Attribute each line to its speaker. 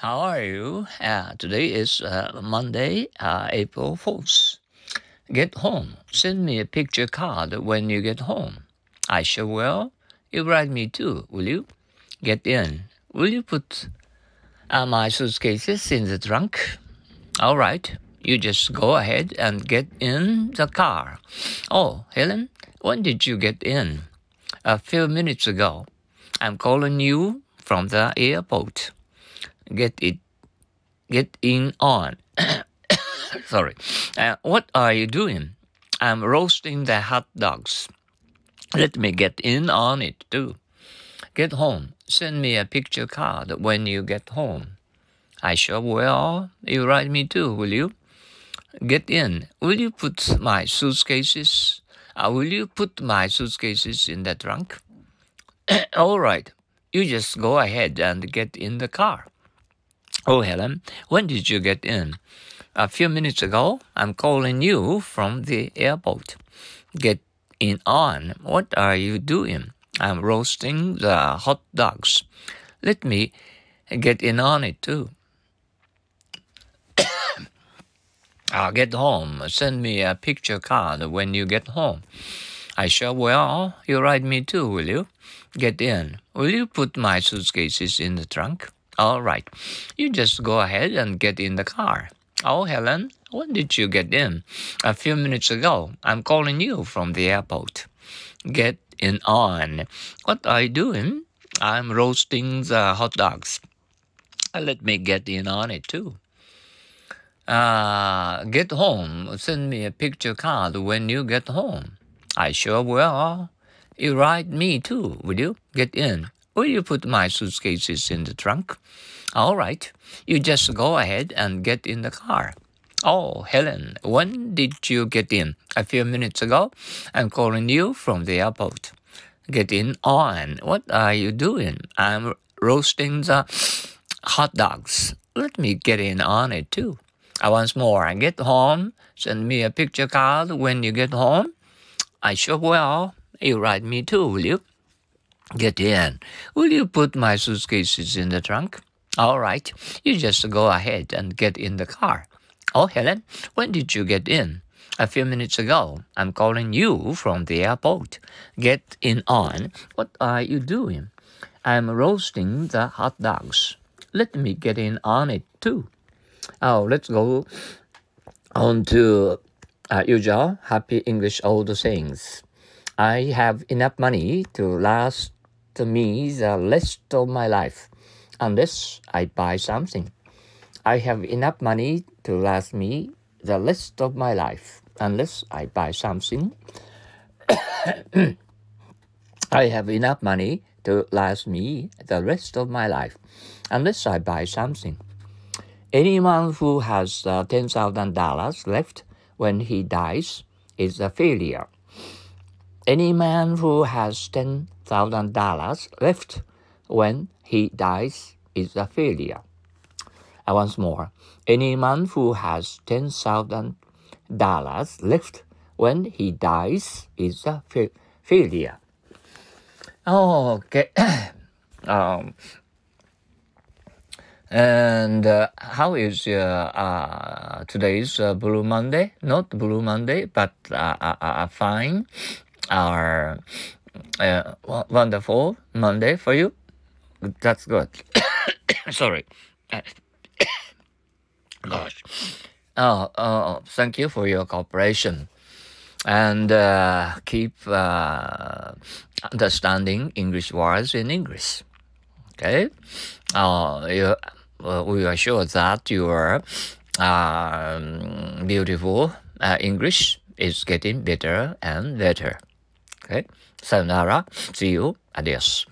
Speaker 1: How are you? Uh, today is uh, Monday, uh, April 4th. Get home. Send me a picture card when you get home. I sure will. You write me too, will you? Get in. Will you put uh, my suitcases in the trunk? All right. You just go ahead and get in the car. Oh, Helen, when did you get in? A few minutes ago. I'm calling you from the airport. Get it, get in on. Sorry. Uh, what are you doing? I'm roasting the hot dogs. Let me get in on it too. Get home. Send me a picture card when you get home. I sure will. You write me too, will you? Get in. Will you put my suitcases? Uh, will you put my suitcases in the trunk? All right. You just go ahead and get in the car. Oh, Helen, when did you get in? A few minutes ago. I'm calling you from the airport. Get in on. What are you doing? I'm roasting the hot dogs. Let me get in on it too. I'll get home. Send me a picture card when you get home. I sure will. You write me too, will you? Get in. Will you put my suitcases in the trunk? All right. You just go ahead and get in the car. Oh, Helen, when did you get in? A few minutes ago. I'm calling you from the airport. Get in on. What are you doing? I'm roasting the hot dogs. Let me get in on it too. Uh, get home. Send me a picture card when you get home. I sure will. You write me too, will you? Get in. Will you put my suitcases in the trunk? All right. You just go ahead and get in the car. Oh, Helen, when did you get in? A few minutes ago. I'm calling you from the airport. Get in on. What are you doing? I'm roasting the hot dogs. Let me get in on it too. Uh, once more, I get home. Send me a picture card when you get home. I sure will. You write me too, will you? Get in. Will you put my suitcases in the trunk? All right. You just go ahead and get in the car. Oh, Helen, when did you get in? A few minutes ago. I'm calling you from the airport. Get in on. What are you doing? I'm roasting the hot dogs. Let me get in on it too. Oh, let's go on to uh, usual happy English old sayings. I have enough money to last me the rest of my life unless I buy something. I have enough money to last me the rest of my life unless I buy something. I have enough money to last me the rest of my life unless I buy something. Anyone who has uh, $10,000 left when he dies is a failure. Any man who has $10,000 left when he dies is a failure. And once more, any man who has $10,000 left when he dies is a fa- failure. Okay. um, and uh, how is uh, uh, today's uh, Blue Monday? Not Blue Monday, but uh, uh, fine our uh, wonderful Monday for you. That's good. Sorry. Gosh. Oh, oh, thank you for your cooperation and uh, keep uh, understanding English words in English. Okay. Uh, you, we are sure that your um, beautiful uh, English is getting better and better. Okay. Sayonara. See you. Adios.